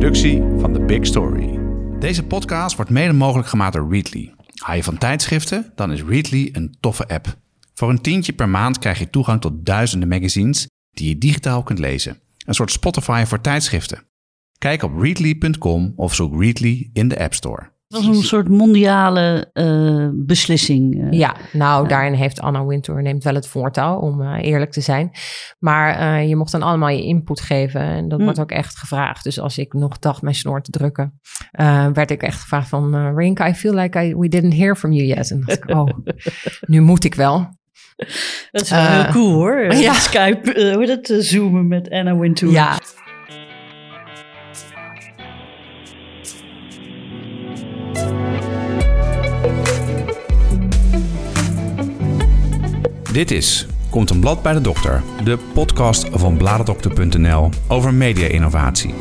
productie van The Big Story. Deze podcast wordt mede mogelijk gemaakt door Readly. Hou je van tijdschriften? Dan is Readly een toffe app. Voor een tientje per maand krijg je toegang tot duizenden magazines die je digitaal kunt lezen. Een soort Spotify voor tijdschriften. Kijk op readly.com of zoek Readly in de App Store. Het was een soort mondiale uh, beslissing. Uh, ja, nou, daarin heeft Anna Wintour neemt wel het voortouw, om uh, eerlijk te zijn. Maar je mocht dan allemaal je input geven en dat hm. wordt ook echt gevraagd. Dus als ik nog dacht mijn snor te drukken, werd ik echt gevraagd van... Rink, I feel like I, we didn't hear from you yet. En dacht ik, oh, nu moet ik wel. Dat is wel heel cool hoor. Ja. Skype, hoe dat, zoomen met Anna Wintour. Ja. Dit is Komt een blad bij de dokter, de podcast van bladerdokter.nl over media-innovatie.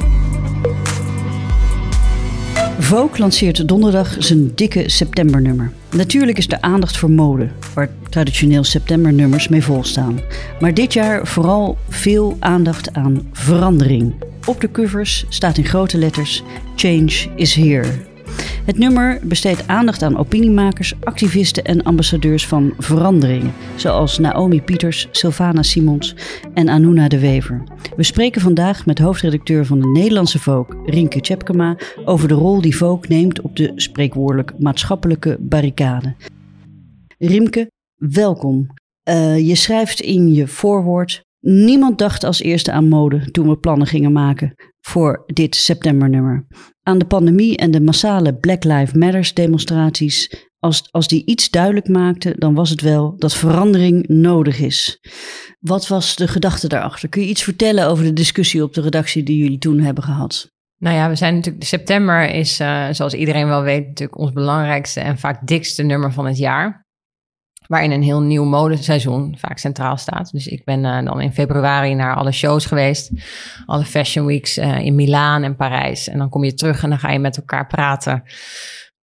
Vogue lanceert donderdag zijn dikke septembernummer. Natuurlijk is de aandacht voor mode, waar traditioneel septembernummers mee volstaan. Maar dit jaar vooral veel aandacht aan verandering. Op de covers staat in grote letters: Change is here. Het nummer besteedt aandacht aan opiniemakers, activisten en ambassadeurs van verandering, zoals Naomi Pieters, Sylvana Simons en Anuna de Wever. We spreken vandaag met hoofdredacteur van de Nederlandse Vogue, Rinke Tjepkema, over de rol die Vogue neemt op de spreekwoordelijk maatschappelijke barricade. Rimke, welkom. Uh, je schrijft in je voorwoord Niemand dacht als eerste aan mode toen we plannen gingen maken voor dit septembernummer. Aan de pandemie en de massale Black Lives Matter demonstraties. Als, als die iets duidelijk maakten, dan was het wel dat verandering nodig is. Wat was de gedachte daarachter? Kun je iets vertellen over de discussie op de redactie die jullie toen hebben gehad? Nou ja, we zijn natuurlijk. September is, uh, zoals iedereen wel weet, natuurlijk ons belangrijkste en vaak dikste nummer van het jaar waarin een heel nieuw modeseizoen vaak centraal staat. Dus ik ben uh, dan in februari naar alle shows geweest, alle fashion weeks uh, in Milaan en Parijs. En dan kom je terug en dan ga je met elkaar praten.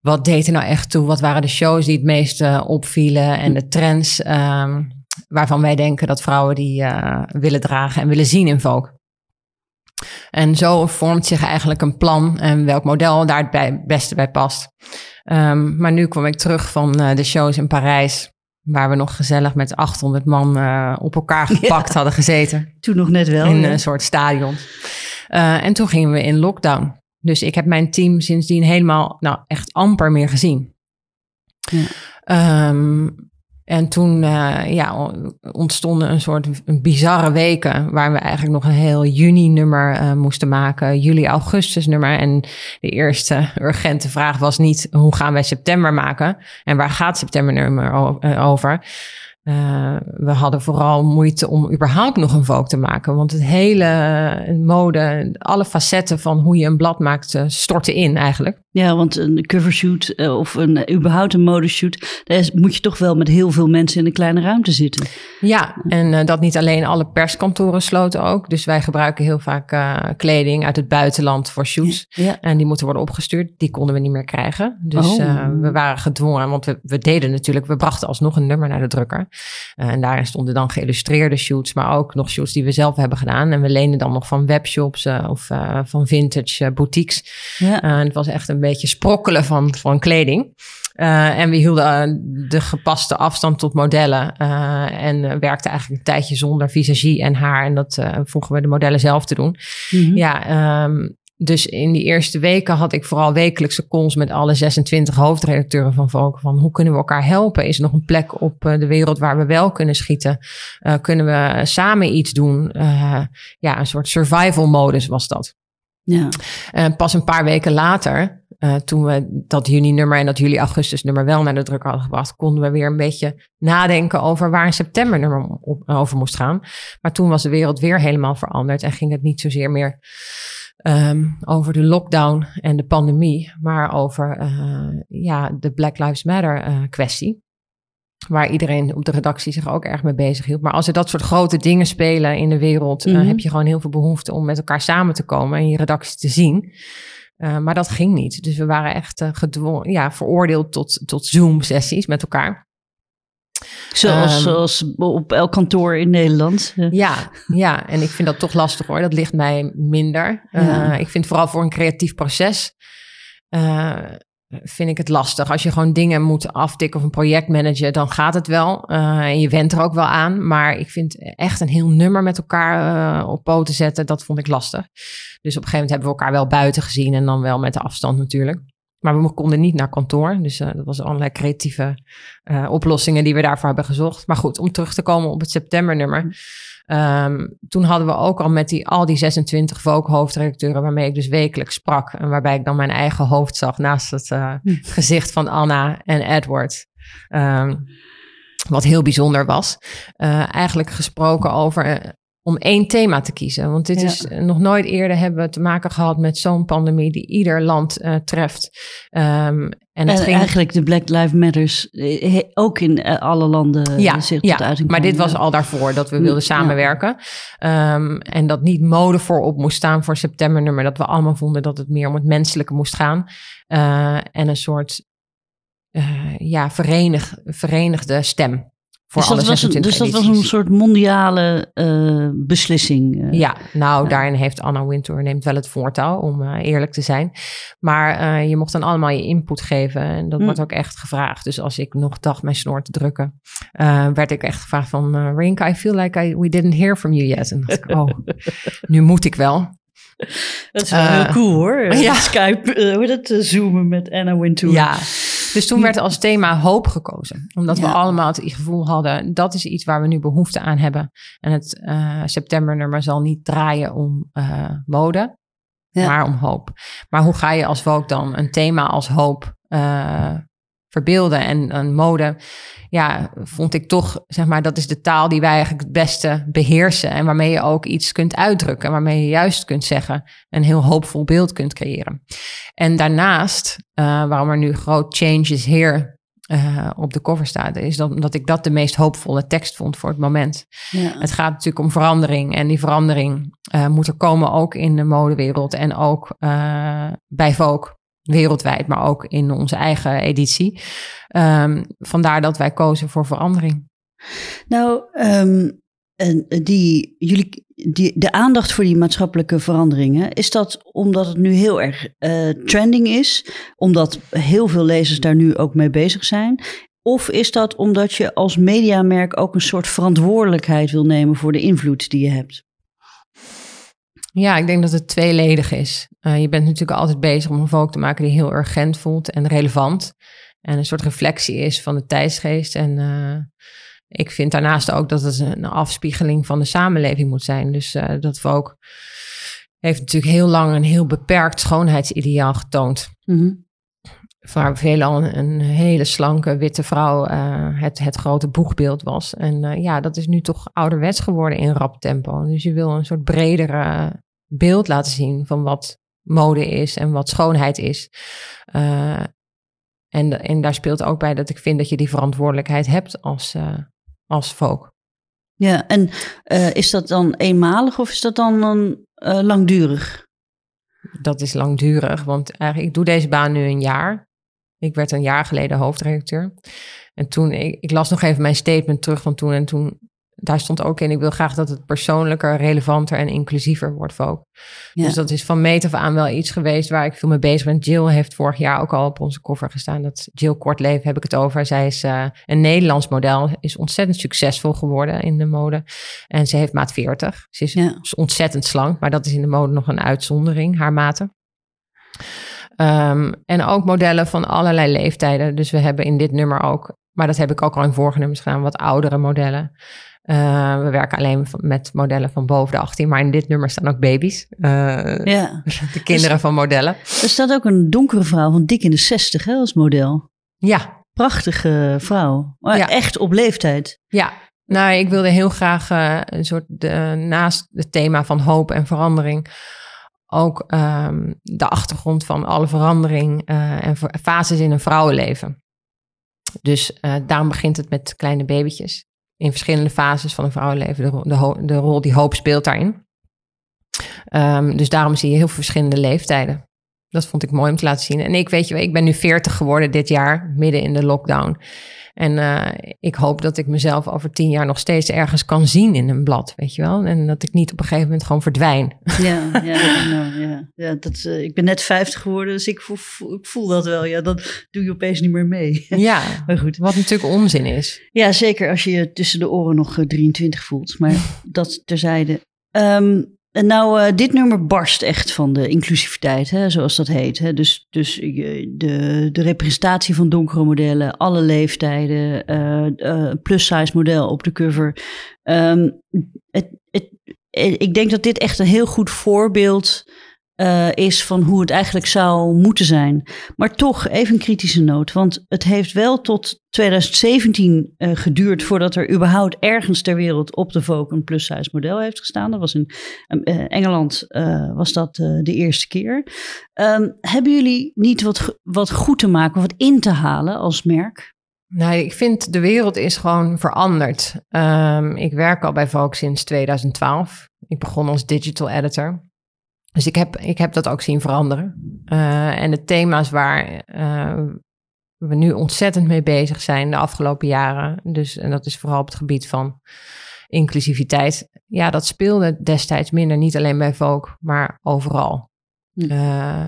Wat deed er nou echt toe? Wat waren de shows die het meest uh, opvielen en de trends um, waarvan wij denken dat vrouwen die willen dragen en willen zien in Vogue? En zo vormt zich eigenlijk een plan en welk model daar het beste bij past. Um, maar nu kom ik terug van de shows in Parijs. Waar we nog gezellig met 800 man uh, op elkaar gepakt hadden gezeten. Toen nog net wel. In een soort stadion. Uh, en toen gingen we in lockdown. Dus ik heb mijn team sindsdien helemaal, nou echt amper meer gezien. Ja. Um, en toen uh, ja, ontstonden een soort bizarre weken waar we eigenlijk nog een heel juni-nummer uh, moesten maken, juli-augustus-nummer. En de eerste urgente vraag was niet hoe gaan wij september maken en waar gaat september-nummer over. Uh, we hadden vooral moeite om überhaupt nog een Vogue te maken. Want het hele mode, alle facetten van hoe je een blad maakt, storten in eigenlijk. Ja, want een covershoot uh, of een, überhaupt een modeshoot, daar moet je toch wel met heel veel mensen in een kleine ruimte zitten. Ja, en uh, dat niet alleen alle perskantoren sloten ook. Dus wij gebruiken heel vaak uh, kleding uit het buitenland voor shoots. Ja, En die moeten worden opgestuurd. Die konden we niet meer krijgen. Dus oh. we waren gedwongen, want we, we, deden natuurlijk, we brachten alsnog een nummer naar de drukker. en daarin stonden dan geïllustreerde shoots, maar ook nog shoots die we zelf hebben gedaan. En we lenen dan nog van webshops of van vintage boutiques. Ja. en het was echt een beetje sprokkelen van, van kleding. Uh, en we hielden uh, de gepaste afstand tot modellen. Uh, en werkten eigenlijk een tijdje zonder visagie en haar. En dat vroegen we de modellen zelf te doen. Mm -hmm. Ja, um, dus in die eerste weken had ik vooral wekelijkse calls met alle 26 hoofdredacteuren van Vogue. Van hoe kunnen we elkaar helpen? Is er nog een plek op de wereld waar we wel kunnen schieten? kunnen we samen iets doen? ja, een soort survival modus was dat. Ja. En pas een paar weken later uh, toen we dat juni-nummer en dat juli-augustus-nummer wel naar de druk hadden gebracht, konden we weer een beetje nadenken over waar een september-nummer over moest gaan. Maar toen was de wereld weer helemaal veranderd en ging het niet zozeer meer um, over de lockdown en de pandemie, maar over uh, ja, de Black Lives Matter uh, kwestie. Waar iedereen op de redactie zich ook erg mee bezig hield. Maar als er dat soort grote dingen spelen in de wereld, mm -hmm. heb je gewoon heel veel behoefte om met elkaar samen te komen en je redactie te zien. Uh, maar dat ging niet. Dus we waren echt uh, gedwongen, ja, veroordeeld tot, tot Zoom-sessies met elkaar. Zoals, zoals op elk kantoor in Nederland. Ja, ja, en ik vind dat toch lastig hoor. Dat ligt mij minder. Uh, ik vind vooral voor een creatief proces uh, vind ik het lastig. Als je gewoon dingen moet aftikken of een project managen, dan gaat het wel. Uh, en je went er ook wel aan. Maar ik vind echt een heel nummer met elkaar uh, op poten zetten, dat vond ik lastig. Dus op een gegeven moment hebben we elkaar wel buiten gezien en dan wel met de afstand natuurlijk. Maar we konden niet naar kantoor. Dus uh, dat was allerlei creatieve oplossingen die we daarvoor hebben gezocht. Maar goed, om terug te komen op het septembernummer. Um, toen hadden we ook al met die, al die 26 Vogue-hoofdredacteuren, waarmee ik dus wekelijks sprak. En waarbij ik dan mijn eigen hoofd zag naast het uh, gezicht van Anna en Edward. Um, wat heel bijzonder was. Uh, eigenlijk gesproken over om één thema te kiezen. Want dit is nog nooit eerder hebben we te maken gehad met zo'n pandemie die ieder land uh, treft. Um, en, het ging... eigenlijk de Black Lives Matters eh, ook in eh, alle landen ja, zich tot ja, uiting maar dit was al daarvoor dat we wilden samenwerken. Ja. Um, en dat niet mode voorop moest staan voor septembernummer. Dat we allemaal vonden dat het meer om het menselijke moest gaan. Uh, en een soort uh, ja, verenig, verenigde stem dus dat, was een, dus dat was een soort mondiale uh, beslissing. Uh, ja, nou ja. daarin heeft Anna Wintour neemt wel het voortouw, om uh, eerlijk te zijn. Maar je mocht dan allemaal je input geven en dat mm. wordt ook echt gevraagd. Dus als ik nog dacht mijn snor te drukken, werd ik echt gevraagd van... Rinka, I feel like I, we didn't hear from you yet. En dacht ik, oh, nu moet ik wel. Dat is wel heel cool hoor. Ja. Skype, hoe dat, zoomen met Anna Wintour. Ja, dus toen werd als thema hoop gekozen. Omdat we allemaal het gevoel hadden, dat is iets waar we nu behoefte aan hebben. En het uh, septembernummer zal niet draaien om uh, mode, ja. maar om hoop. Maar hoe ga je als Vogue dan een thema als hoop uh, verbeelden en een mode, ja, vond ik toch, zeg maar, dat is de taal die wij eigenlijk het beste beheersen en waarmee je ook iets kunt uitdrukken, waarmee je juist kunt zeggen, een heel hoopvol beeld kunt creëren. En daarnaast, uh, waarom er nu groot changes here uh, op de cover staat, is dat, omdat ik dat de meest hoopvolle tekst vond voor het moment. Ja. Het gaat natuurlijk om verandering en die verandering uh, moet er komen ook in de modewereld en ook bij Vogue wereldwijd, maar ook in onze eigen editie. Um, vandaar dat wij kozen voor verandering. Nou, um, die, jullie, die, de aandacht voor die maatschappelijke veranderingen, is dat omdat het nu heel erg uh, trending is, omdat heel veel lezers daar nu ook mee bezig zijn? Of is dat omdat je als mediamerk ook een soort verantwoordelijkheid wil nemen voor de invloed die je hebt? Ja, ik denk dat het tweeledig is. Uh, je bent natuurlijk altijd bezig om een volk te maken die heel urgent voelt en relevant. En een soort reflectie is van de tijdsgeest. En uh, ik vind daarnaast ook dat het een afspiegeling van de samenleving moet zijn. Dus uh, dat volk heeft natuurlijk heel lang een heel beperkt schoonheidsideaal getoond. Mm. Waar veelal een, een, hele slanke witte vrouw het, het grote boegbeeld was. En ja, dat is nu toch ouderwets geworden in rap tempo. Dus je wil een soort bredere beeld laten zien van wat mode is en wat schoonheid is. Uh, en, en daar speelt ook bij dat ik vind dat je die verantwoordelijkheid hebt als, als folk. Ja, en is dat dan eenmalig of is dat dan een, langdurig? Dat is langdurig, want eigenlijk, ik doe deze baan nu een jaar. Ik werd een jaar geleden hoofdredacteur. En toen, ik, ik las nog even mijn statement terug van toen. En toen daar stond ook in, ik wil graag dat het persoonlijker, relevanter en inclusiever wordt ook. Dus dat is van meet af aan wel iets geweest waar ik veel mee bezig ben. Jill heeft vorig jaar ook al op onze cover gestaan. Dat Jill Kortleven heb ik het over. Zij is uh, een Nederlands model, is ontzettend succesvol geworden in de mode. En ze heeft maat 40. Ze is, ja. ontzettend slank, maar dat is in de mode nog een uitzondering, haar maten. Um, en ook modellen van allerlei leeftijden. Dus we hebben in dit nummer ook, maar dat heb ik ook al in vorige nummers gedaan, wat oudere modellen. Uh, we werken alleen met modellen van boven de 18, maar in dit nummer staan ook baby's. Uh, ja. De kinderen dus, van modellen. Er staat ook een donkere vrouw van dik in de 60 hè, als model. Ja. Prachtige vrouw. Maar ja. Echt op leeftijd. Ja. Nou, ik wilde heel graag uh, een soort de, naast het thema van hoop en verandering ook um, de achtergrond van alle verandering en fases in een vrouwenleven. Dus daarom begint het met kleine babytjes in verschillende fases van een vrouwenleven de, de, de rol die hoop speelt daarin. Um, dus daarom zie je heel veel verschillende leeftijden. Dat vond ik mooi om te laten zien. En ik weet je, ik ben nu 40 geworden dit jaar, midden in de lockdown. En uh, ik hoop dat ik mezelf over tien jaar nog steeds ergens kan zien in een blad, weet je wel. En dat ik niet op een gegeven moment gewoon verdwijn. Ja, ja, nou, ja. ja dat, uh, ik ben net 50 geworden, dus ik voel, ik voel dat wel. Ja, dat doe je opeens niet meer mee. Ja, maar goed. wat natuurlijk onzin is. Ja, zeker als je je tussen de oren nog 23 voelt. Maar dat terzijde. Um, nou, uh, dit nummer barst echt van de inclusiviteit, hè, zoals dat heet. Hè. Dus, dus de, de representatie van donkere modellen, alle leeftijden, uh, uh, plus-size model op de cover. Um, het, het, ik denk dat dit echt een heel goed voorbeeld uh, is van hoe het eigenlijk zou moeten zijn. Maar toch even een kritische noot, want het heeft wel tot 2017 uh, geduurd voordat er überhaupt ergens ter wereld op de Vogue een plus-size model heeft gestaan. Dat was in uh, Engeland was dat de eerste keer. Um, hebben jullie niet wat, wat goed te maken, wat in te halen als merk? Nou, ik vind de wereld is gewoon veranderd. Um, ik werk al bij Vogue sinds 2012. Ik begon als digital editor. Dus ik heb, ik heb dat ook zien veranderen. Uh, en de thema's waar uh, we nu ontzettend mee bezig zijn de afgelopen jaren. Dus, en dat is vooral op het gebied van inclusiviteit. Ja, dat speelde destijds minder, niet alleen bij Vogue, maar overal. Uh,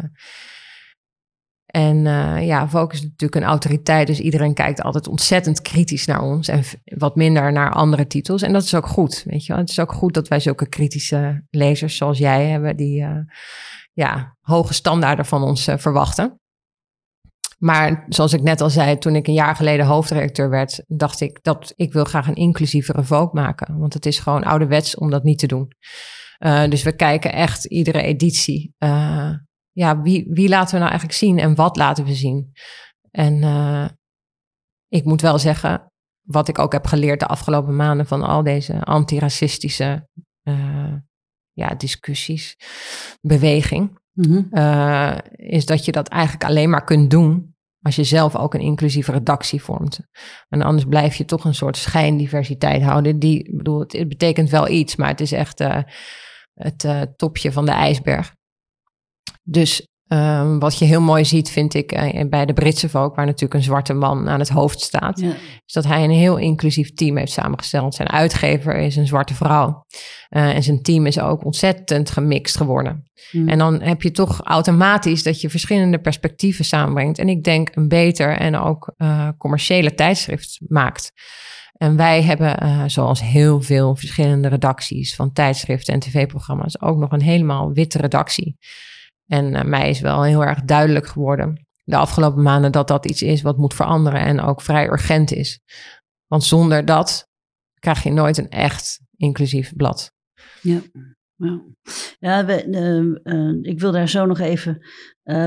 en uh, ja, Focus is natuurlijk een autoriteit, dus iedereen kijkt altijd ontzettend kritisch naar ons en wat minder naar andere titels. En dat is ook goed, weet je wel. Het is ook goed dat wij zulke kritische lezers zoals jij hebben, die uh, ja, hoge standaarden van ons uh, verwachten. Maar zoals ik net al zei, toen ik een jaar geleden hoofdredacteur werd, dacht ik dat ik wil graag een inclusievere Vogue maken. Want het is gewoon ouderwets om dat niet te doen. dus we kijken echt iedere editie ja, wie, wie laten we nou eigenlijk zien en wat laten we zien? En uh, ik moet wel zeggen, wat ik ook heb geleerd de afgelopen maanden van al deze antiracistische uh, ja, discussies, beweging, mm-hmm. uh, is dat je dat eigenlijk alleen maar kunt doen als je zelf ook een inclusieve redactie vormt. En anders blijf je toch een soort schijndiversiteit houden. Die, bedoel, het, het betekent wel iets, maar het is echt het topje van de ijsberg. Dus um, wat je heel mooi ziet, vind ik, uh, bij de Britse Vogue, waar natuurlijk een zwarte man aan het hoofd staat, ja. is dat hij een heel inclusief team heeft samengesteld. Zijn uitgever is een zwarte vrouw. Uh, en zijn team is ook ontzettend gemixt geworden. Mm. En dan heb je toch automatisch dat je verschillende perspectieven samenbrengt. En ik denk een beter en ook uh, commerciële tijdschrift maakt. En wij hebben, uh, zoals heel veel verschillende redacties van tijdschriften en tv-programma's, ook nog een helemaal witte redactie. En uh, mij is wel heel erg duidelijk geworden de afgelopen maanden dat dat iets is wat moet veranderen en ook vrij urgent is. Want zonder dat krijg je nooit een echt inclusief blad. Ja. Ja, uh, ik wil daar zo nog even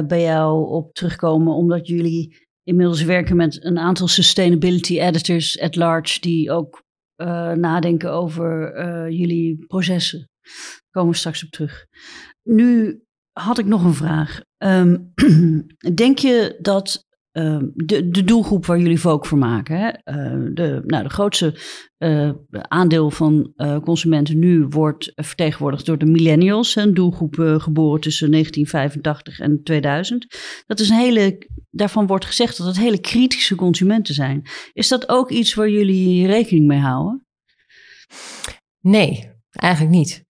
bij jou op terugkomen, omdat jullie inmiddels werken met een aantal sustainability editors at large die ook nadenken over jullie processen. Daar komen we straks op terug. Nu had ik nog een vraag. Um, denk je dat um, de, de doelgroep waar jullie Vogue voor maken, hè, uh, de, nou, de grootste uh, aandeel van uh, consumenten nu wordt vertegenwoordigd door de millennials, een doelgroep geboren tussen 1985 en 2000. Dat is een hele, daarvan wordt gezegd dat het hele kritische consumenten zijn. Is dat ook iets waar jullie rekening mee houden? Nee, eigenlijk niet.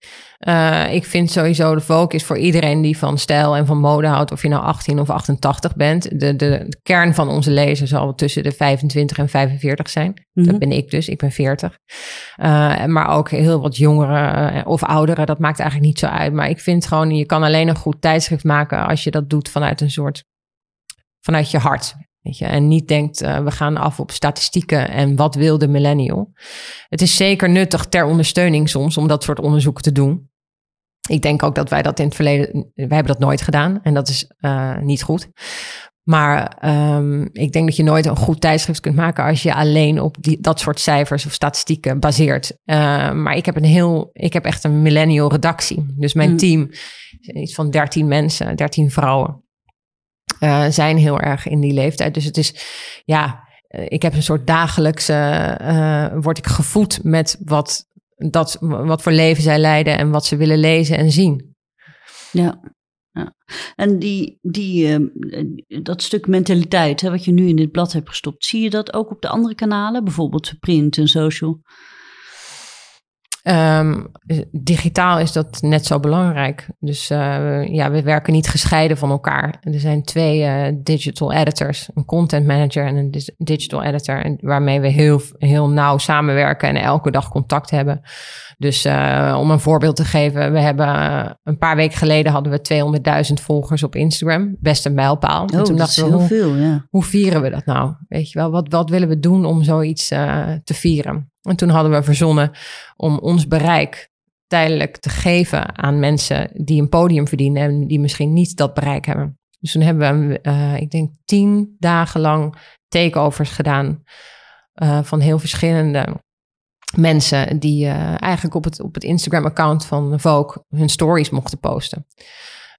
Uh, ik vind sowieso de focus voor iedereen die van stijl en van mode houdt, of je nou 18 of 88 bent. De, de, de kern van onze lezers zal tussen de 25 en 45 zijn. Mm -hmm. Dat ben ik dus, ik ben 40. Uh, maar ook heel wat jongeren uh, of ouderen, dat maakt eigenlijk niet zo uit. Maar ik vind gewoon, je kan alleen een goed tijdschrift maken als je dat doet vanuit een soort, vanuit je hart. Weet je, en niet denkt, uh, we gaan af op statistieken en wat wil de millennial. Het is zeker nuttig ter ondersteuning soms om dat soort onderzoeken te doen. Ik denk ook dat wij dat in het verleden, wij hebben dat nooit gedaan en dat is uh, niet goed. Maar um, ik denk dat je nooit een goed tijdschrift kunt maken als je alleen op die, dat soort cijfers of statistieken baseert. Uh, maar ik heb een heel, ik heb echt een millennial redactie. Dus mijn mm. team, iets van 13 mensen, 13 vrouwen, uh, zijn heel erg in die leeftijd. Dus het is, ja, ik heb een soort dagelijkse, uh, word ik gevoed met wat dat, wat voor leven zij leiden en wat ze willen lezen en zien. Ja, ja. En die, die, ehm, dat stuk mentaliteit, hè, wat je nu in dit blad hebt gestopt, zie je dat ook op de andere kanalen, bijvoorbeeld print en social? Um, digitaal is dat net zo belangrijk. Dus uh, ja, we werken niet gescheiden van elkaar. Er zijn twee uh, digital editors, een content manager en een digital editor, en waarmee we heel, heel nauw samenwerken en elke dag contact hebben. Dus uh, om een voorbeeld te geven, we hebben een paar weken geleden hadden we 200.000 volgers op Instagram. Best een mijlpaal. Oh, en toen dachten we, heel hoe, veel, ja. hoe vieren we dat nou? Weet je wel, wat, wat willen we doen om zoiets te vieren? En toen hadden we verzonnen om ons bereik tijdelijk te geven aan mensen die een podium verdienen en die misschien niet dat bereik hebben. Dus toen hebben we, uh, ik denk, tien dagen lang takeovers gedaan uh, van heel verschillende mensen die uh, eigenlijk op het, op het Instagram-account van Vogue hun stories mochten posten.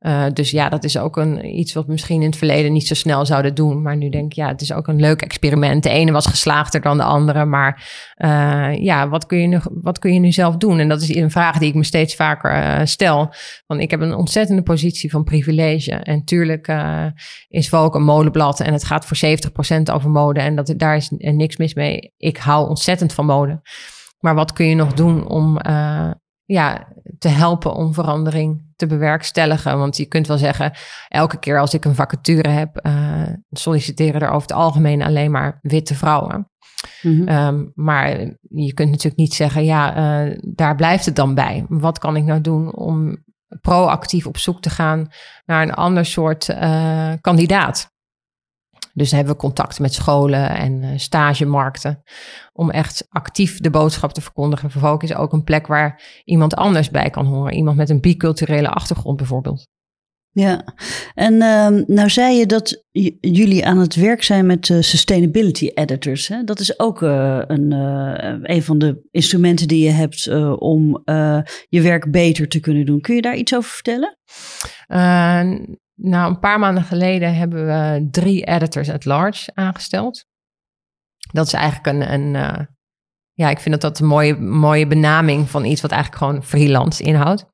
Uh, dus ja, dat is ook een, iets wat we misschien in het verleden niet zo snel zouden doen. Maar nu denk ik, ja, het is ook een leuk experiment. De ene was geslaagder dan de andere. Maar uh, ja, wat kun, je nu, wat kun je nu zelf doen? En dat is een vraag die ik me steeds vaker uh, stel. Want ik heb een ontzettende positie van privilege. En tuurlijk is Volk een modeblad en het gaat voor 70% over mode. En dat, daar is niks mis mee. Ik hou ontzettend van mode. Maar wat kun je nog doen om ja, te helpen om verandering te bewerkstelligen. Want je kunt wel zeggen, elke keer als ik een vacature heb, uh, solliciteren er over het algemeen alleen maar witte vrouwen. Mhm. Ehm, maar je kunt natuurlijk niet zeggen, ja, uh, daar blijft het dan bij. Wat kan ik nou doen om proactief op zoek te gaan naar een ander soort uh, kandidaat? Dus hebben we contact met scholen en uh, stagemarkten. Om echt actief de boodschap te verkondigen. Vervolgens is ook een plek waar iemand anders bij kan horen. Iemand met een biculturele achtergrond bijvoorbeeld. Ja, en uh, nou zei je dat jullie aan het werk zijn met uh, sustainability editors. Hè? Dat is ook uh, een, een van de instrumenten die je hebt om je werk beter te kunnen doen. Kun je daar iets over vertellen? Nou, een paar maanden geleden hebben we drie editors at large aangesteld. Dat is eigenlijk een, een uh, ja, ik vind dat dat een mooie, mooie benaming van iets wat eigenlijk gewoon freelance inhoudt.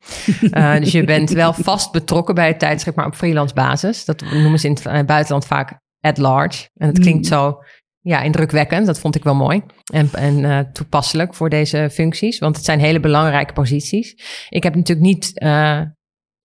Uh, dus je bent wel vast betrokken bij het tijdschrift, maar op freelance basis. Dat noemen ze in het eh, buitenland vaak at large. En het klinkt mm. zo ja, indrukwekkend. Dat vond ik wel mooi en, en uh, toepasselijk voor deze functies. Want het zijn hele belangrijke posities. Ik heb natuurlijk niet uh,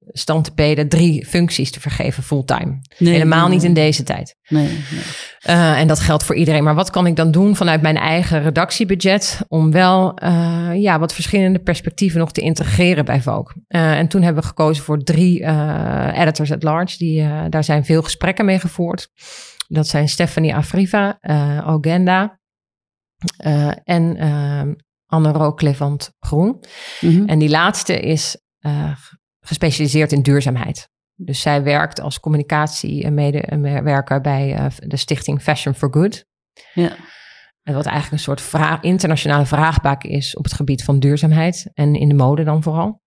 standpeden drie functies te vergeven fulltime. Helemaal niet in deze tijd. Nee, nee. Uh, en dat geldt voor iedereen. Maar wat kan ik dan doen vanuit mijn eigen redactiebudget om wel uh, ja, wat verschillende perspectieven nog te integreren bij Vogue? Uh, en toen hebben we gekozen voor drie editors at large. Die, daar zijn veel gesprekken mee gevoerd. Dat zijn Stephanie Afriva, Ogenda en Anne Rook Groen. Mm -hmm. En die laatste is gespecialiseerd in duurzaamheid. Dus zij werkt als communicatiemedewerker bij uh, de stichting Fashion for Good. Ja. En wat eigenlijk een soort vraag, internationale vraagbak is op het gebied van duurzaamheid en in de mode dan vooral.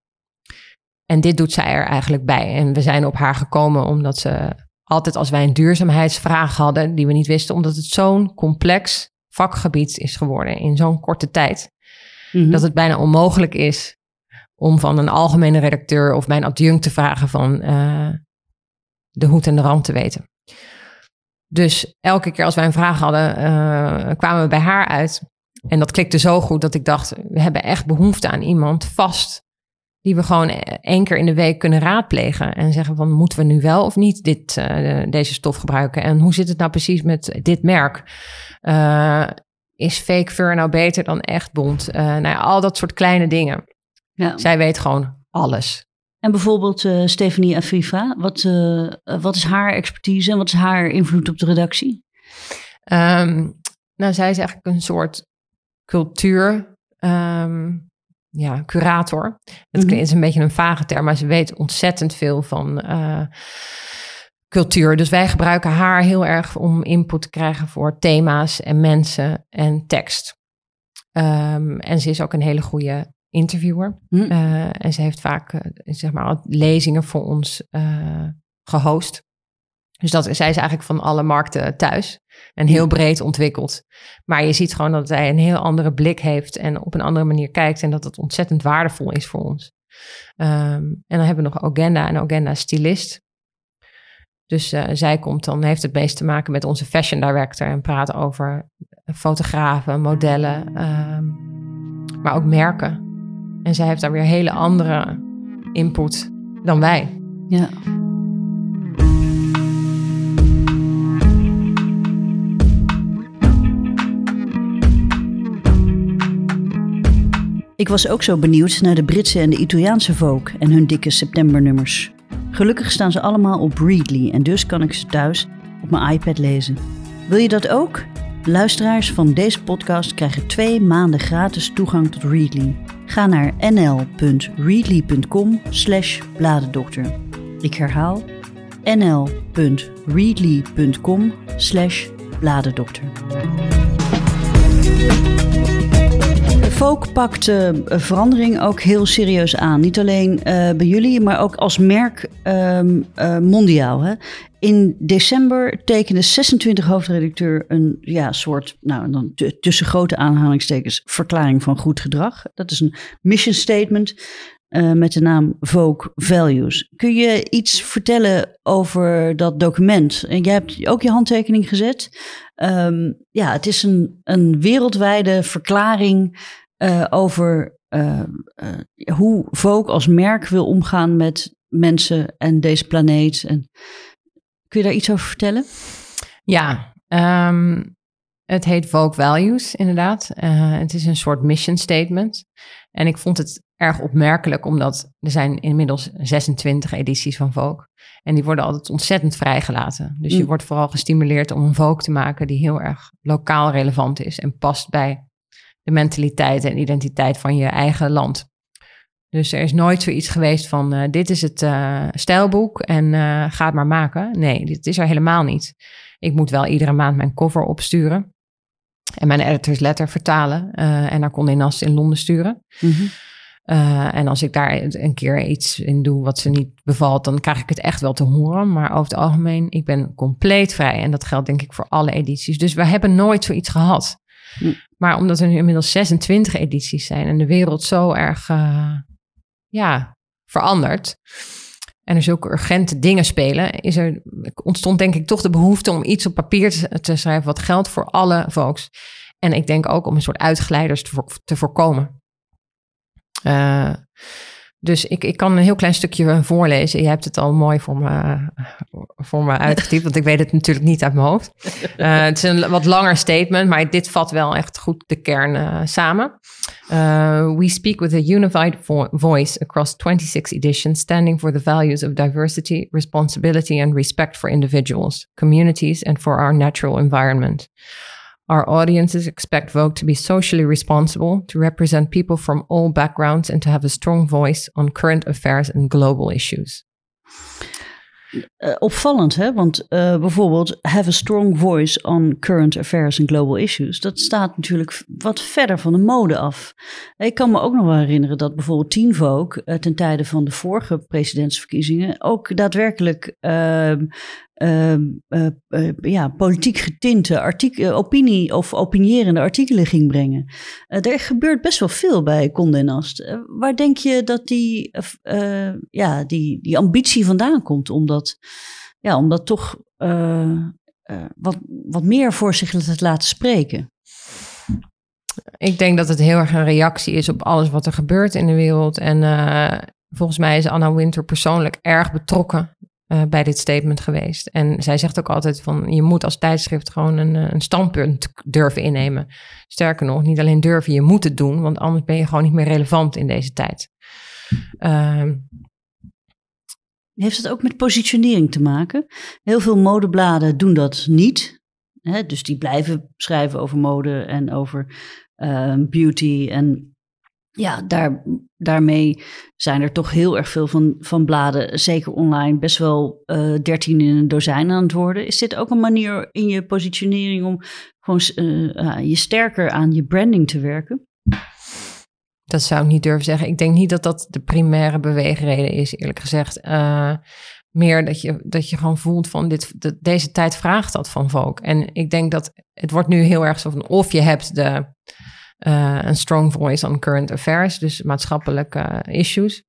En dit doet zij er eigenlijk bij. En we zijn op haar gekomen omdat ze altijd als wij een duurzaamheidsvraag hadden die we niet wisten, omdat het zo'n complex vakgebied is geworden in zo'n korte tijd. Mm Dat het bijna onmogelijk is om van een algemene redacteur of mijn adjunct te vragen van uh, de hoed en de rand te weten. Dus elke keer als wij een vraag hadden, uh, kwamen we bij haar uit. En dat klikte zo goed dat ik dacht, we hebben echt behoefte aan iemand vast die we gewoon één keer in de week kunnen raadplegen en zeggen van moeten we nu wel of niet dit, uh, deze stof gebruiken en hoe zit het nou precies met dit merk? Is fake fur nou beter dan echt bont? Uh, nou ja, al dat soort kleine dingen. Ja. Zij weet gewoon alles. En bijvoorbeeld uh, Stephanie Afifa, wat, uh, wat is haar expertise en wat is haar invloed op de redactie? Um, nou, zij is eigenlijk een soort cultuur, um, ja, curator. Het mm -hmm. is een beetje een vage term, maar ze weet ontzettend veel van uh, cultuur. Dus wij gebruiken haar heel erg om input te krijgen voor thema's en mensen en tekst. Um, en ze is ook een hele goede interviewer. Hm. Uh, en ze heeft vaak uh, zeg maar lezingen voor ons uh, gehost. Dus dat, zij is eigenlijk van alle markten thuis en heel breed ontwikkeld. Maar je ziet gewoon dat zij een heel andere blik heeft en op een andere manier kijkt en dat het ontzettend waardevol is voor ons. Ehm, en dan hebben we nog Agenda en Agenda stylist. Dus uh, zij komt dan, heeft het meest te maken met onze fashion director en praat over fotografen, modellen, ehm, maar ook merken. En zij heeft daar weer hele andere input dan wij. Ja. Ik was ook zo benieuwd naar de Britse en de Italiaanse Vogue en hun dikke septembernummers. Gelukkig staan ze allemaal op Readly en dus kan ik ze thuis op mijn iPad lezen. Wil je dat ook? Luisteraars van deze podcast krijgen twee maanden gratis toegang tot Readly. Ga naar nl.readly.com slash bladendokter. Ik herhaal nl.readly.com slash bladendokter. Folk pakt uh, verandering ook heel serieus aan. Niet alleen uh, bij jullie, maar ook als merk um, uh, mondiaal. Hè? In december tekende 26 hoofdredacteur een ja, soort, nou dan tussen grote aanhalingstekens, verklaring van goed gedrag. Dat is een mission statement met de naam Vogue Values. Kun je iets vertellen over dat document? En jij hebt ook je handtekening gezet. Um, ja, het is een, een wereldwijde verklaring uh, over uh, hoe Vogue als merk wil omgaan met mensen en deze planeet. Kun je daar iets over vertellen? Ja, um, het heet Vogue Values inderdaad. het is een soort mission statement. En ik vond het erg opmerkelijk, omdat er zijn inmiddels 26 edities van Vogue. En die worden altijd ontzettend vrijgelaten. Dus je wordt vooral gestimuleerd om een Vogue te maken die heel erg lokaal relevant is en past bij de mentaliteit en identiteit van je eigen land. Dus er is nooit zoiets geweest van uh, dit is het uh, stijlboek en uh, ga het maar maken. Nee, dit is er helemaal niet. Ik moet wel iedere maand mijn cover opsturen en mijn editors letter vertalen en naar Condé Nast in Londen sturen. Mm -hmm. en als ik daar een keer iets in doe wat ze niet bevalt, dan krijg ik het echt wel te horen. Maar over het algemeen, ik ben compleet vrij. En dat geldt denk ik voor alle edities. Dus we hebben nooit zoiets gehad. Mm. Maar omdat er nu inmiddels 26 edities zijn en de wereld zo erg uh, ja, verandert. En er zulke urgente dingen spelen, is er, ontstond denk ik toch de behoefte om iets op papier te, te schrijven wat geldt voor alle volks. En ik denk ook om een soort voor, te voorkomen. Uh, dus ik, ik kan een heel klein stukje voorlezen. Je hebt het al mooi voor me, voor me uitgetypt, want ik weet het natuurlijk niet uit mijn hoofd. Uh, het is een wat langer statement, maar dit vat wel echt goed de kern uh, samen. Uh, we speak with a unified vo voice across 26 editions, standing for the values of diversity, responsibility, and respect for individuals, communities, and for our natural environment. Our audiences expect Vogue to be socially responsible, to represent people from all backgrounds, and to have a strong voice on current affairs and global issues. Uh, opvallend, hè? Want uh, bijvoorbeeld have a strong voice on current affairs and global issues. Dat staat natuurlijk wat verder van de mode af. Ik kan me ook nog wel herinneren dat bijvoorbeeld Teen uh, ten tijde van de vorige presidentsverkiezingen ook daadwerkelijk ehm, ehm, ja, politiek getinte artikel, opinie of opinierende artikelen ging brengen. er gebeurt best wel veel bij Condé Nast. waar denk je dat die, ja, die, die ambitie vandaan komt om dat ja, om dat toch uh, uh, wat, wat meer voor zich te laten spreken. Ik denk dat het heel erg een reactie is op alles wat er gebeurt in de wereld. En uh, volgens mij is Anna Winter persoonlijk erg betrokken bij dit statement geweest. En zij zegt ook altijd van je moet als tijdschrift gewoon een, een standpunt durven innemen. Sterker nog, niet alleen durven, je moet het doen, want anders ben je gewoon niet meer relevant in deze tijd. Ehm, heeft het ook met positionering te maken? Heel veel modebladen doen dat niet. Hè? Dus die blijven schrijven over mode en over uh, beauty. En ja, daar, daarmee zijn er toch heel erg veel van, van bladen, zeker online, best wel uh, dertien in een dozijn aan het worden. Is dit ook een manier in je positionering om gewoon uh, je sterker aan je branding te werken? Dat zou ik niet durven zeggen. Ik denk niet dat dat de primaire beweegreden is, eerlijk gezegd. Uh, meer dat je, dat je gewoon voelt van dit, deze tijd vraagt dat van Volk. En ik denk dat het wordt nu heel erg zo van of je hebt de, een strong voice on current affairs, dus maatschappelijke issues.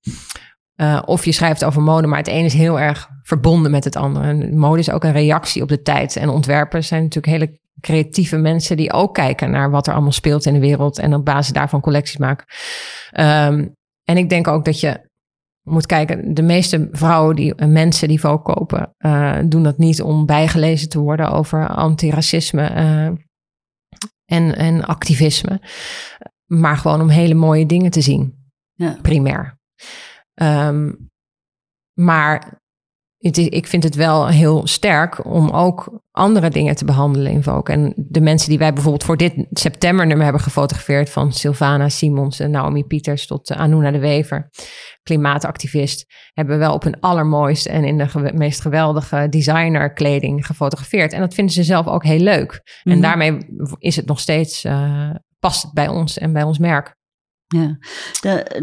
Of je schrijft over mode, maar het een is heel erg verbonden met het andere. En mode is ook een reactie op de tijd. En ontwerpers zijn natuurlijk hele creatieve mensen die ook kijken naar wat er allemaal speelt in de wereld en op basis daarvan collecties maken. Ehm, en ik denk ook dat je moet kijken, de meeste vrouwen die eh, mensen die Vogue kopen, uh, doen dat niet om bijgelezen te worden over antiracisme uh, en, en activisme, maar gewoon om hele mooie dingen te zien, ja. primair. Um, maar het ik vind het wel heel sterk om ook andere dingen te behandelen in Vogue. En de mensen die wij bijvoorbeeld voor dit septembernummer hebben gefotografeerd... van Sylvana Simons en Naomi Pieters tot Anuna de Wever... klimaatactivist, hebben wel op hun allermooist... en in de meest geweldige designerkleding gefotografeerd. En dat vinden ze zelf ook heel leuk. En mhm. daarmee is het nog steeds... Uh, past het bij ons en bij ons merk. Ja,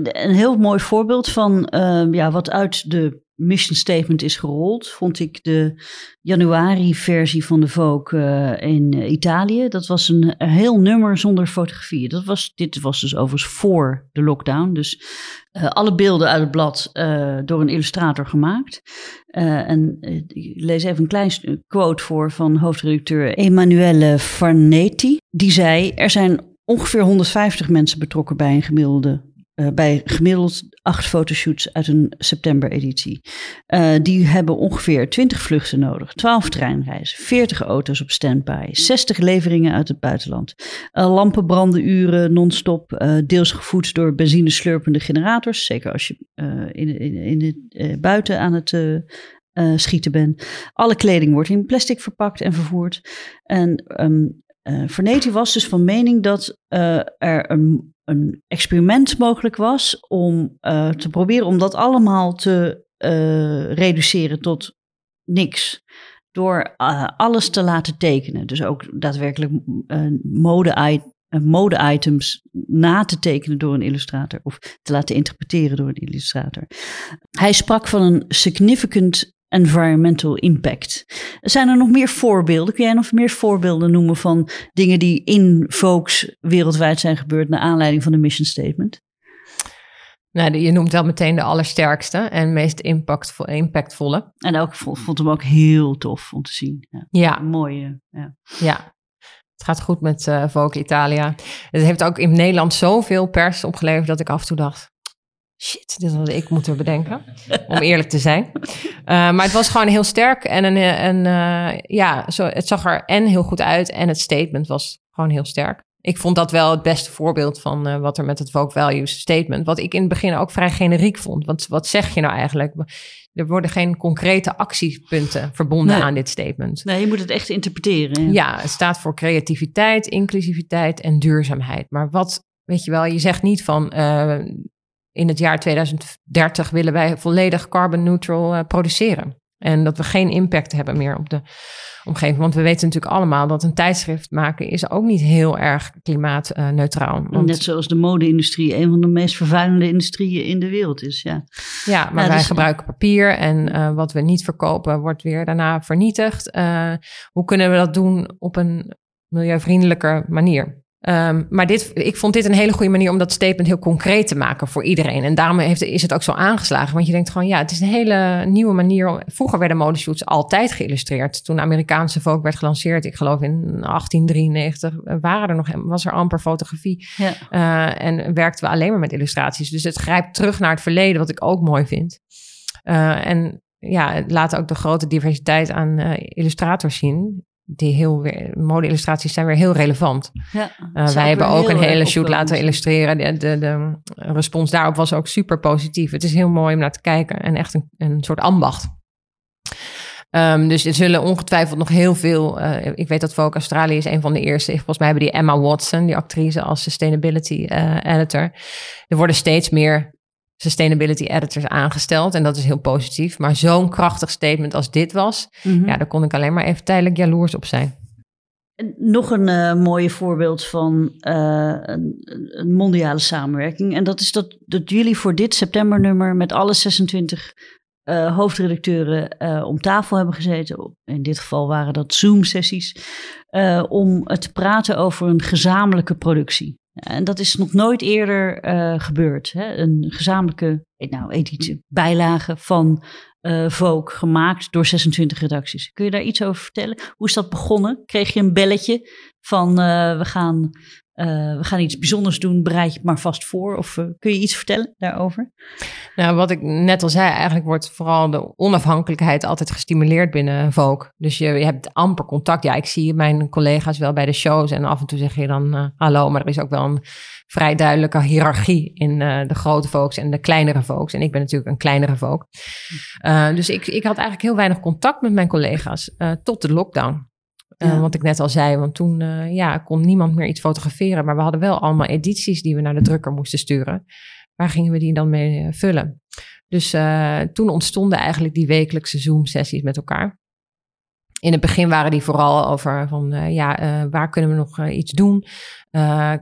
een heel mooi voorbeeld van uh, ja, wat uit de mission statement is gerold, vond ik de januari-versie van de Vogue uh, in Italië. Dat was een, heel nummer zonder fotografie. Dat was, dit was dus overigens voor de lockdown. Dus uh, alle beelden uit het blad uh, door een illustrator gemaakt. en ik lees even een klein quote voor van hoofdredacteur Emanuele Farnetti. Die zei, er zijn ongeveer 150 mensen betrokken bij een gemiddelde uh, bij gemiddeld acht fotoshoots uit een september-editie. Uh, die hebben ongeveer 20 vluchten nodig, 12 treinreizen, 40 auto's op standby, 60 leveringen uit het buitenland. Uh, lampen branden uren non-stop, deels gevoed door benzineslurpende generators. Zeker als je in, in, in het, buiten aan het schieten bent. Alle kleding wordt in plastic verpakt en vervoerd. En um, Verneti was dus van mening dat er een een experiment mogelijk was om uh, te proberen om dat allemaal te uh, reduceren tot niks. Door uh, alles te laten tekenen. Dus ook daadwerkelijk mode, mode-items na te tekenen door een illustrator. Of te laten interpreteren door een illustrator. Hij sprak van een significant environmental impact. Zijn er nog meer voorbeelden? Kun jij nog meer voorbeelden noemen van dingen die in Volks wereldwijd zijn gebeurd naar aanleiding van de mission statement? Nou, je noemt wel meteen de allersterkste en meest impactvol, impactvolle. En ook vond hem ook heel tof om te zien. Ja. ja. Mooie. Ja. ja. Het gaat goed met uh, Vogue Italia. Het heeft ook in Nederland zoveel pers opgeleverd dat ik af en toe dacht shit, dit had ik moeten bedenken, om eerlijk te zijn. Uh, maar het was gewoon heel sterk en, een, en uh, ja, zo, het zag er en heel goed uit en het statement was gewoon heel sterk. Ik vond dat wel het beste voorbeeld van uh, wat er met het Vogue Values statement, wat ik in het begin ook vrij generiek vond. Want wat zeg je nou eigenlijk? Er worden geen concrete actiepunten verbonden aan dit statement. Nee, je moet het echt interpreteren. Ja. ja, het staat voor creativiteit, inclusiviteit en duurzaamheid. Maar wat, weet je wel, je zegt niet van in het jaar 2030 willen wij volledig carbon neutral uh, produceren. En dat we geen impact hebben meer op de omgeving. Want we weten natuurlijk allemaal dat een tijdschrift maken is ook niet heel erg klimaatneutraal. Want... Net zoals de mode-industrie een van de meest vervuilende industrieën in de wereld is. Ja, ja maar wij dus- gebruiken papier en uh, wat we niet verkopen wordt weer daarna vernietigd. Uh, hoe kunnen we dat doen op een milieuvriendelijke manier? Um, maar dit, ik vond dit een hele goede manier om dat statement heel concreet te maken voor iedereen. En daarom heeft, is het ook zo aangeslagen. Want je denkt gewoon, ja, het is een hele nieuwe manier. Vroeger werden modeshoots altijd geïllustreerd. Toen de Amerikaanse Vogue werd gelanceerd, ik geloof in 1893, waren er nog, was er amper fotografie. Ja. Uh, en werkten we alleen maar met illustraties. Dus het grijpt terug naar het verleden, wat ik ook mooi vind. Uh, en ja, het laat ook de grote diversiteit aan uh, illustrators zien die heel weer, mode-illustraties zijn weer heel relevant. Ja, uh, wij hebben ook een hele shoot laten illustreren. De, de, de, respons daarop was ook super positief. Het is heel mooi om naar te kijken en echt een, een soort ambacht. Um, dus er zullen ongetwijfeld nog heel veel. Uh, ik weet dat Vogue Australië is een van de eerste. Volgens mij hebben die Emma Watson, die actrice, als sustainability uh, editor. Er worden steeds meer sustainability editors aangesteld. En dat is heel positief. Maar zo'n krachtig statement als dit was, mhm. ja, daar kon ik alleen maar even tijdelijk jaloers op zijn. Nog een uh, mooie voorbeeld van uh, een, een, mondiale samenwerking. En dat is dat, dat jullie voor dit septembernummer met alle 26 uh, eh, hoofdredacteuren om tafel hebben gezeten. In dit geval waren dat Zoom-sessies. om te praten over een gezamenlijke productie. En dat is nog nooit eerder gebeurd. Hè? Een gezamenlijke nou, editie, bijlage van uh, gemaakt door 26 redacties. Kun je daar iets over vertellen? Hoe is dat begonnen? Kreeg je een belletje van we, gaan, uh, we gaan iets bijzonders doen, bereid je het maar vast voor? Of kun je iets vertellen daarover? Nou, wat ik net al zei, eigenlijk wordt vooral de onafhankelijkheid altijd gestimuleerd binnen Vogue. Dus je, je hebt amper contact. Ja, ik zie mijn collega's wel bij de shows en af en toe zeg je dan hallo, maar er is ook wel een vrij duidelijke hiërarchie in de grote folks en de kleinere folks. En ik ben natuurlijk een kleinere volk. Uh, dus ik, ik had eigenlijk heel weinig contact met mijn collega's tot de lockdown. Ja. Wat ik net al zei, want toen ja, kon niemand meer iets fotograferen. Maar we hadden wel allemaal edities die we naar de drukker moesten sturen. Waar gingen we die dan mee vullen? Dus toen ontstonden eigenlijk die wekelijkse Zoom-sessies met elkaar. In het begin waren die vooral over van uh, ja, uh, waar kunnen we nog uh, iets doen?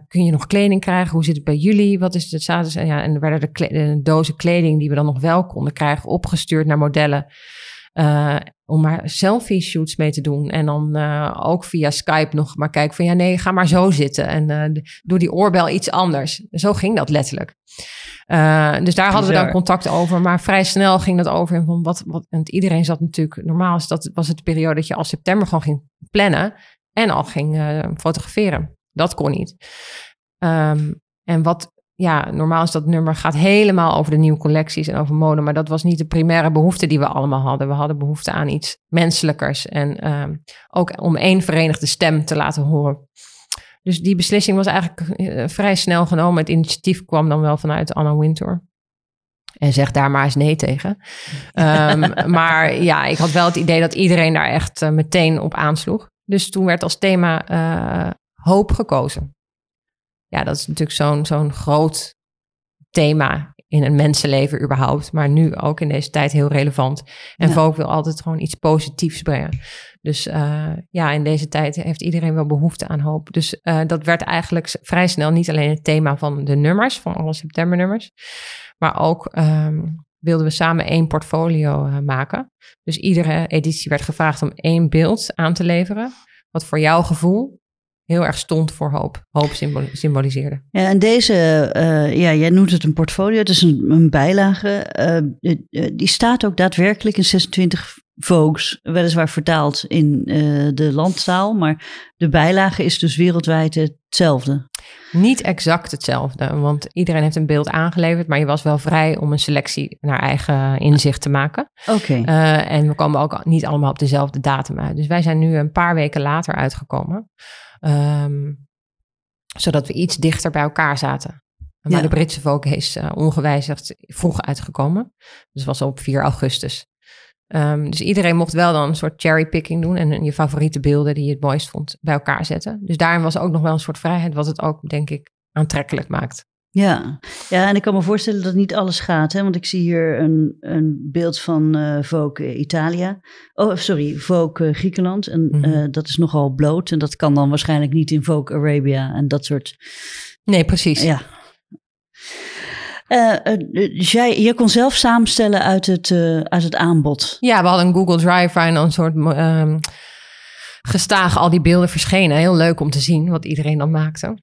kun je nog kleding krijgen? Hoe zit het bij jullie? Wat is het status? En, ja, en werden de, de, dozen kleding die we dan nog wel konden krijgen opgestuurd naar modellen. Om maar selfie shoots mee te doen. En dan ook via Skype nog maar kijken van ja nee, ga maar zo zitten. En doe die oorbel iets anders. Zo ging dat letterlijk. Uh, dus daar hadden we dan contact over. Maar vrij snel ging dat over. En van wat, wat, en iedereen zat natuurlijk. Normaal is dat, was het de periode dat je al september gewoon ging plannen. En al ging uh, fotograferen. Dat kon niet. Um, en wat. Ja, normaal is dat nummer gaat helemaal over de nieuwe collecties en over mode. Maar dat was niet de primaire behoefte die we allemaal hadden. We hadden behoefte aan iets menselijkers. En um, ook om één verenigde stem te laten horen. Dus die beslissing was eigenlijk eh, vrij snel genomen. Het initiatief kwam dan wel vanuit Anna Wintour. En zeg daar maar eens nee tegen. um, maar ja, ik had wel het idee dat iedereen daar echt uh, meteen op aansloeg. Dus toen werd als thema uh, hoop gekozen. Ja, dat is natuurlijk zo'n zo'n groot thema in een mensenleven überhaupt. Maar nu ook in deze tijd heel relevant. En ja. Vogue wil altijd gewoon iets positiefs brengen. Dus uh, ja, in deze tijd heeft iedereen wel behoefte aan hoop. Dus uh, dat werd eigenlijk vrij snel niet alleen het thema van de nummers, van alle septembernummers. Maar ook um, wilden we samen één portfolio uh, maken. Dus iedere editie werd gevraagd om één beeld aan te leveren. Wat voor jouw gevoel heel erg stond voor hoop. Hoop symboliseerde. Ja, en deze, uh, ja, jij noemt het een portfolio, het is een, een bijlage. Uh, die staat ook daadwerkelijk in 26 Vogues, weliswaar vertaald in uh, de landtaal, maar de bijlage is dus wereldwijd hetzelfde. Niet exact hetzelfde, want iedereen heeft een beeld aangeleverd, maar je was wel vrij om een selectie naar eigen inzicht te maken. Oké. Uh, en we komen ook niet allemaal op dezelfde datum uit. Dus wij zijn nu een paar weken later uitgekomen. Um, zodat we iets dichter bij elkaar zaten. Maar ja. de Britse Vogue is uh, ongewijzigd vroeg uitgekomen. Dus was op 4 augustus. Um, dus iedereen mocht wel dan een soort cherrypicking doen en je favoriete beelden die je het mooist vond bij elkaar zetten. Dus daarin was ook nog wel een soort vrijheid, wat het ook, denk ik, aantrekkelijk maakt. Ja. ja, en ik kan me voorstellen dat niet alles gaat. Hè? Want ik zie hier een, een beeld van uh, Vogue Italia. Oh, sorry, Vogue Griekenland. En mm -hmm. uh, dat is nogal bloot. En dat kan dan waarschijnlijk niet in Vogue Arabia en dat soort... Nee, precies. Ja. Uh, dus jij, je kon zelf samenstellen uit het, uit het aanbod. Ja, we hadden een Google Drive waarin een soort um, gestaag al die beelden verschenen. Heel leuk om te zien wat iedereen dan maakte.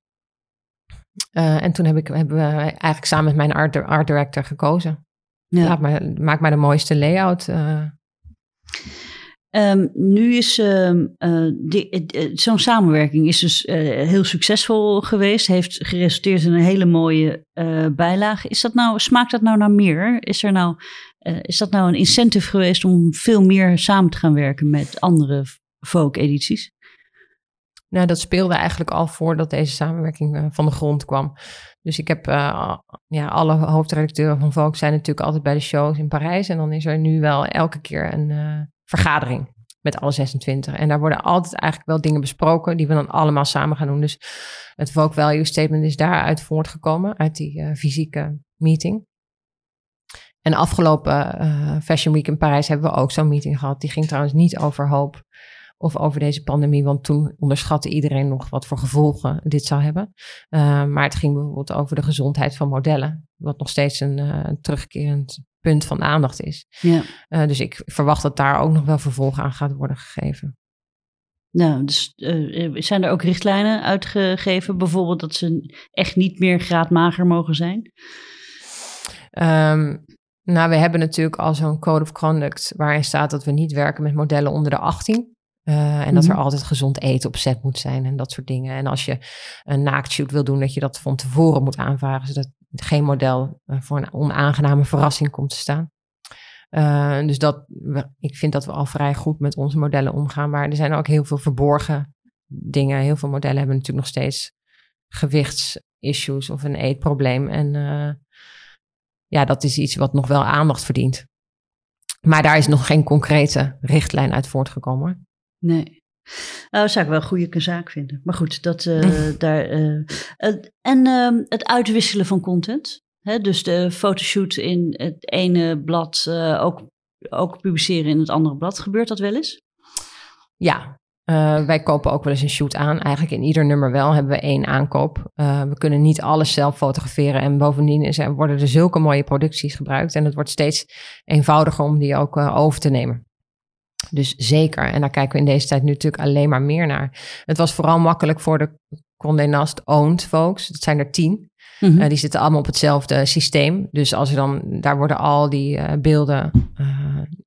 Uh, en toen heb ik, hebben we eigenlijk samen met mijn art, art director gekozen. Ja. Laat maar, maak maar de mooiste layout. Uh. Um, nu is uh, zo'n samenwerking is dus heel succesvol geweest, heeft geresulteerd in een hele mooie bijlage. Is dat nou, smaakt dat nou naar meer? Is, er nou, is dat nou een incentive geweest om veel meer samen te gaan werken met andere folk-edities? Nou, dat speelde eigenlijk al voordat deze samenwerking uh, van de grond kwam. Dus ik heb, uh, ja, alle hoofdredacteuren van Vogue zijn natuurlijk altijd bij de shows in Parijs. En dan is er nu wel elke keer een uh, vergadering met alle 26. En daar worden altijd eigenlijk wel dingen besproken die we dan allemaal samen gaan doen. Dus het Vogue Value Statement is daaruit voortgekomen, uit die fysieke meeting. En afgelopen Fashion Week in Parijs hebben we ook zo'n meeting gehad. Die ging trouwens niet over hoop of over deze pandemie. Want toen onderschatte iedereen nog wat voor gevolgen dit zou hebben. Uh, maar het ging bijvoorbeeld over de gezondheid van modellen. Wat nog steeds een, uh, terugkerend punt van aandacht is. Ja. Uh, dus ik verwacht dat daar ook nog wel vervolg aan gaat worden gegeven. Nou, dus zijn er ook richtlijnen uitgegeven, bijvoorbeeld dat ze echt niet meer graadmager mogen zijn? Um, nou, we hebben natuurlijk al zo'n code of conduct waarin staat dat we niet werken met modellen onder de 18. Uh, en dat er mhm. altijd gezond eten op set moet zijn en dat soort dingen. En als je een naaktshoot wil doen, dat je dat van tevoren moet aanvragen, zodat geen model uh, voor een onaangename verrassing komt te staan. Uh, dus dat, ik vind dat we al vrij goed met onze modellen omgaan. Maar er zijn ook heel veel verborgen dingen. Heel veel modellen hebben natuurlijk nog steeds gewichtsissues of een eetprobleem. En ja, dat is iets wat nog wel aandacht verdient. Maar daar is nog geen concrete richtlijn uit voortgekomen. Nee. Nou, dat zou ik wel een goede zaak vinden. Maar goed, dat uh, daar. Uh, en uh, het uitwisselen van content. Hè? Dus de fotoshoot in het ene blad ook, ook publiceren in het andere blad. Gebeurt dat wel eens? Ja, uh, wij kopen ook wel eens een shoot aan. Eigenlijk in ieder nummer wel hebben we één aankoop. Uh, we kunnen niet alles zelf fotograferen. En bovendien is, worden er zulke mooie producties gebruikt. En het wordt steeds eenvoudiger om die ook uh, over te nemen. Dus zeker. En daar kijken we in deze tijd nu natuurlijk alleen maar meer naar. Het was vooral makkelijk voor de Condé Nast owned folks. Dat zijn er tien. Mm -hmm. die zitten allemaal op hetzelfde systeem. Dus als er dan, daar worden al die uh, beelden uh,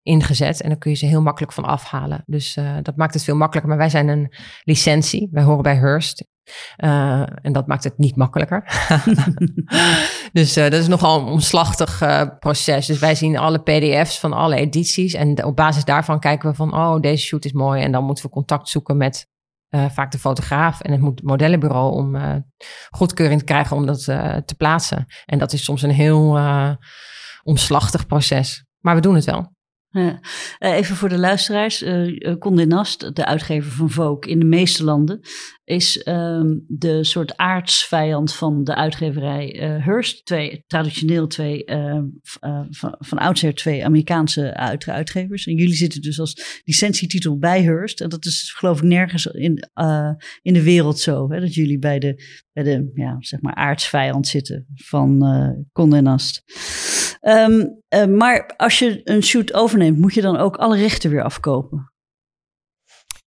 ingezet en dan kun je ze heel makkelijk van afhalen. Dus dat maakt het veel makkelijker. Maar wij zijn een licentie. Wij horen bij Hearst. En dat maakt het niet makkelijker. dus dat is nogal een omslachtig proces. Dus wij zien alle PDF's van alle edities. En op basis daarvan kijken we van, oh, deze shoot is mooi. En dan moeten we contact zoeken met vaak de fotograaf en het modellenbureau om goedkeuring te krijgen om dat te plaatsen. En dat is soms een heel omslachtig proces. Maar we doen het wel. Ja. even voor de luisteraars. Condé Nast, de uitgever van Vogue in de meeste landen, is um, de soort aardsvijand van de uitgeverij uh, Hearst. Twee, traditioneel twee, uh, uh, van, van oudsher twee Amerikaanse uit, uitgevers. En jullie zitten dus als licentietitel bij Hearst. En dat is geloof ik nergens in, in de wereld zo. Hè, dat jullie bij de, bij de ja, zeg maar aardsvijand zitten van uh, Condé Nast. Um, maar als je een shoot overneemt, moet je dan ook alle rechten weer afkopen?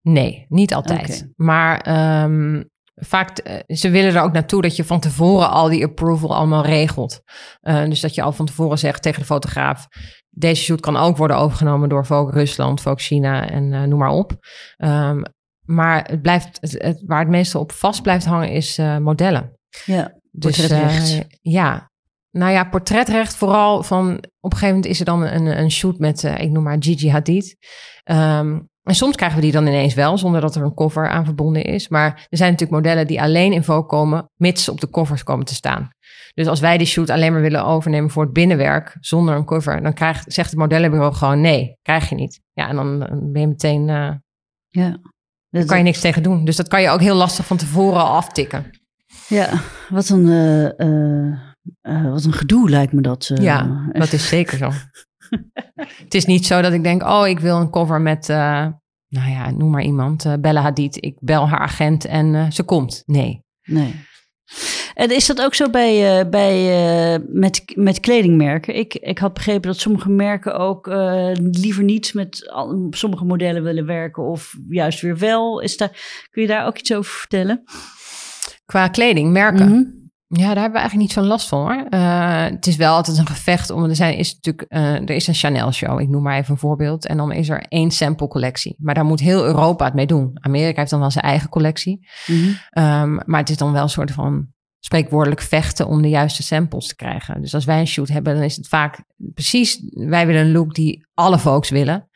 Nee, niet altijd. Maar um, vaak, uh, ze willen er ook naartoe dat je van tevoren al die approval allemaal regelt. Uh, dus dat je al van tevoren zegt tegen de fotograaf, deze shoot kan ook worden overgenomen door Vogue Rusland, Vogue China en uh, noem maar op. Um, maar het blijft, het, het, waar het meestal op vast blijft hangen is modellen. Ja, dus, portretrecht. ja, nou ja, portretrecht vooral van... Op een gegeven moment is er dan een, een shoot met, ik noem maar Gigi Hadid. Um, en soms krijgen we die dan ineens wel, zonder dat er een cover aan verbonden is. Maar er zijn natuurlijk modellen die alleen in Vogue komen, mits op de covers komen te staan. Dus als wij die shoot alleen maar willen overnemen voor het binnenwerk, zonder een cover, dan krijgt, zegt het modellenbureau gewoon nee, krijg je niet. Ja, en dan ben je meteen, uh, ja. Dan kan je niks tegen doen. Dus dat kan je ook heel lastig van tevoren al aftikken. Ja, wat een, uh, uh, wat een gedoe lijkt me dat. ja, dat is zeker zo. het is niet zo dat ik denk, oh, ik wil een cover met, uh, nou ja, noem maar iemand, Bella Hadid. Ik bel haar agent en ze komt. Nee. Nee. En is dat ook zo bij, bij, met, met kledingmerken? Ik, ik had begrepen dat sommige merken ook liever niet met al, sommige modellen willen werken of juist weer wel. Is daar, kun je daar ook iets over vertellen? Qua kledingmerken? Mm -hmm. Ja, daar hebben we eigenlijk niet zo'n last van hoor. Uh, het is wel altijd een gevecht om. Er, zijn, is natuurlijk, uh, er is een Chanel show, ik noem maar even een voorbeeld. En dan is er één sample collectie. Maar daar moet heel Europa het mee doen. Amerika heeft dan wel zijn eigen collectie. Mm -hmm. um, maar het is dan wel een soort van spreekwoordelijk vechten om de juiste samples te krijgen. Dus als wij een shoot hebben, dan is het vaak precies. Wij willen een look die alle folks willen.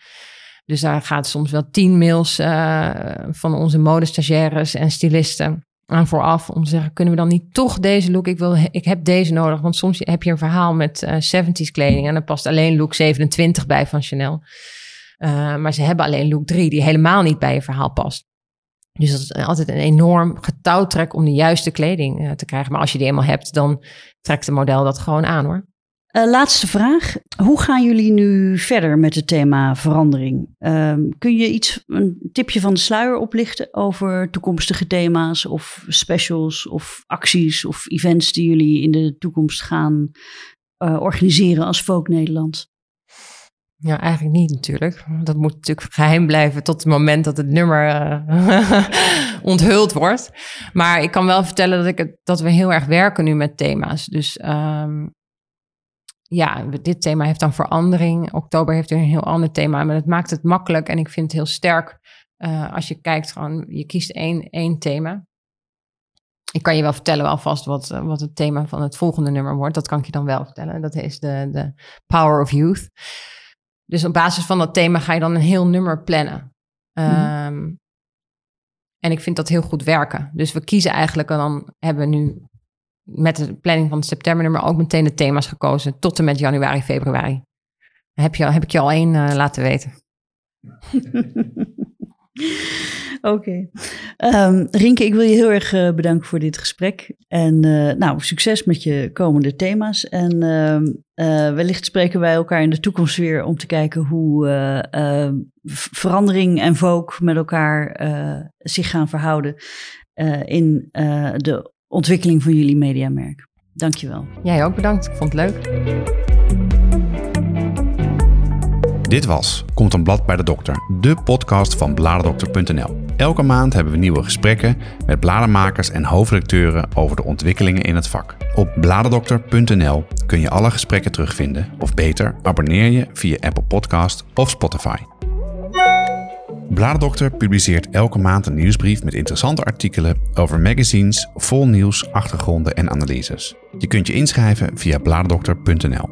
Dus daar gaat soms wel tien mails uh, van onze modestagiaires en stylisten aan vooraf om te zeggen, kunnen we dan niet toch deze look? Ik, wil, ik heb deze nodig, want soms heb je een verhaal met uh, eh, 70s kleding en dan past alleen look 27 bij van Chanel. Uh, maar ze hebben alleen look 3 die helemaal niet bij je verhaal past. Dus dat is altijd een enorm getouwtrek om de juiste kleding uh, te krijgen. Maar als je die eenmaal hebt, dan trekt de model dat gewoon aan hoor. Uh, laatste vraag. Hoe gaan jullie nu verder met het thema verandering? Uh, kun je iets, een tipje van de sluier oplichten over toekomstige thema's of specials of acties of events die jullie in de toekomst gaan uh, organiseren als Vogue Nederland? Ja, eigenlijk niet natuurlijk. Dat moet natuurlijk geheim blijven tot het moment dat het nummer uh, onthuld wordt. Maar ik kan wel vertellen dat, ik het, dat we heel erg werken nu met thema's. Dus um, ja, dit thema heeft dan verandering. Oktober heeft weer een heel ander thema. Maar het maakt het makkelijk en ik vind het heel sterk uh, als je kijkt gewoon, je kiest één, één thema. Ik kan je wel vertellen alvast wat, wat het thema van het volgende nummer wordt. Dat kan ik je dan wel vertellen. Dat is de, de Power of Youth. Dus op basis van dat thema ga je dan een heel nummer plannen. Um, en ik vind dat heel goed werken. Dus we kiezen eigenlijk en dan hebben we nu met de planning van het septembernummer ook meteen de thema's gekozen tot en met januari, februari. Heb, je, heb ik je al één uh, laten weten. Oké. Okay. Rinke, ik wil je heel erg uh, bedanken voor dit gesprek. En uh, nou, succes met je komende thema's. En uh, wellicht spreken wij elkaar in de toekomst weer om te kijken hoe ehm, verandering en volk met elkaar zich gaan verhouden in de ontwikkeling van jullie mediamerk. Dankjewel. Jij ook bedankt. Ik vond het leuk. Dit was Komt een blad bij de dokter, de podcast van bladerdokter.nl. Elke maand hebben we nieuwe gesprekken met bladermakers en hoofdredacteuren over de ontwikkelingen in het vak. Op bladerdokter.nl kun je alle gesprekken terugvinden, of beter, abonneer je via Apple Podcast of Spotify. Bladerdokter publiceert elke maand een nieuwsbrief met interessante artikelen over magazines, vol nieuws, achtergronden en analyses. Je kunt je inschrijven via bladerdokter.nl.